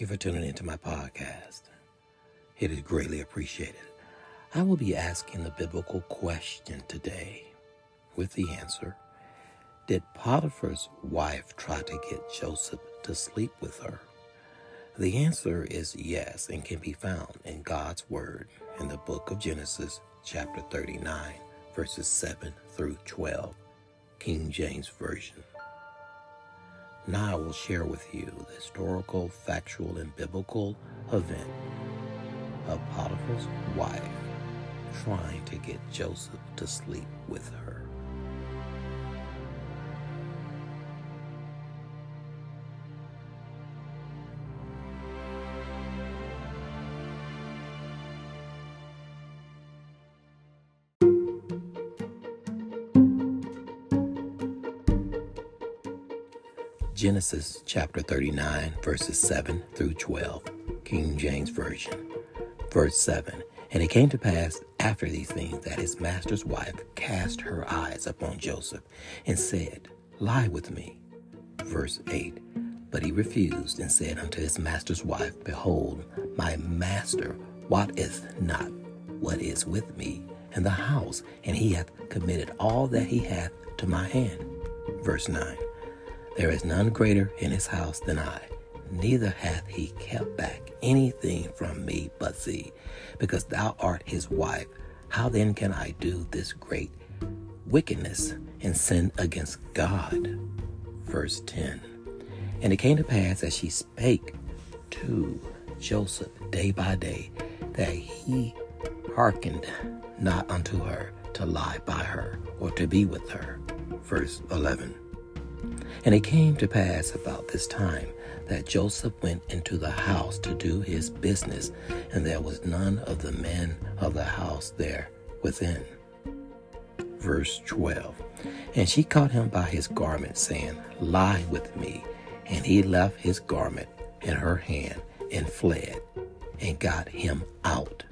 you for tuning into my podcast. It is greatly appreciated. I will be asking the biblical question today with the answer Did Potiphar's wife try to get Joseph to sleep with her? The answer is yes and can be found in God's Word in the book of Genesis, chapter 39, verses 7 through 12, King James Version. Now I will share with you the historical, factual, and biblical event of Potiphar's wife trying to get Joseph to sleep with her. Genesis chapter 39, verses 7 through 12, King James Version. Verse 7 And it came to pass after these things that his master's wife cast her eyes upon Joseph and said, Lie with me. Verse 8 But he refused and said unto his master's wife, Behold, my master wotteth not what is with me in the house, and he hath committed all that he hath to my hand. Verse 9 there is none greater in his house than I, neither hath he kept back anything from me but thee, because thou art his wife. How then can I do this great wickedness and sin against God? Verse 10 And it came to pass as she spake to Joseph day by day, that he hearkened not unto her to lie by her or to be with her. Verse 11 and it came to pass about this time that Joseph went into the house to do his business, and there was none of the men of the house there within. Verse 12 And she caught him by his garment, saying, Lie with me. And he left his garment in her hand and fled and got him out.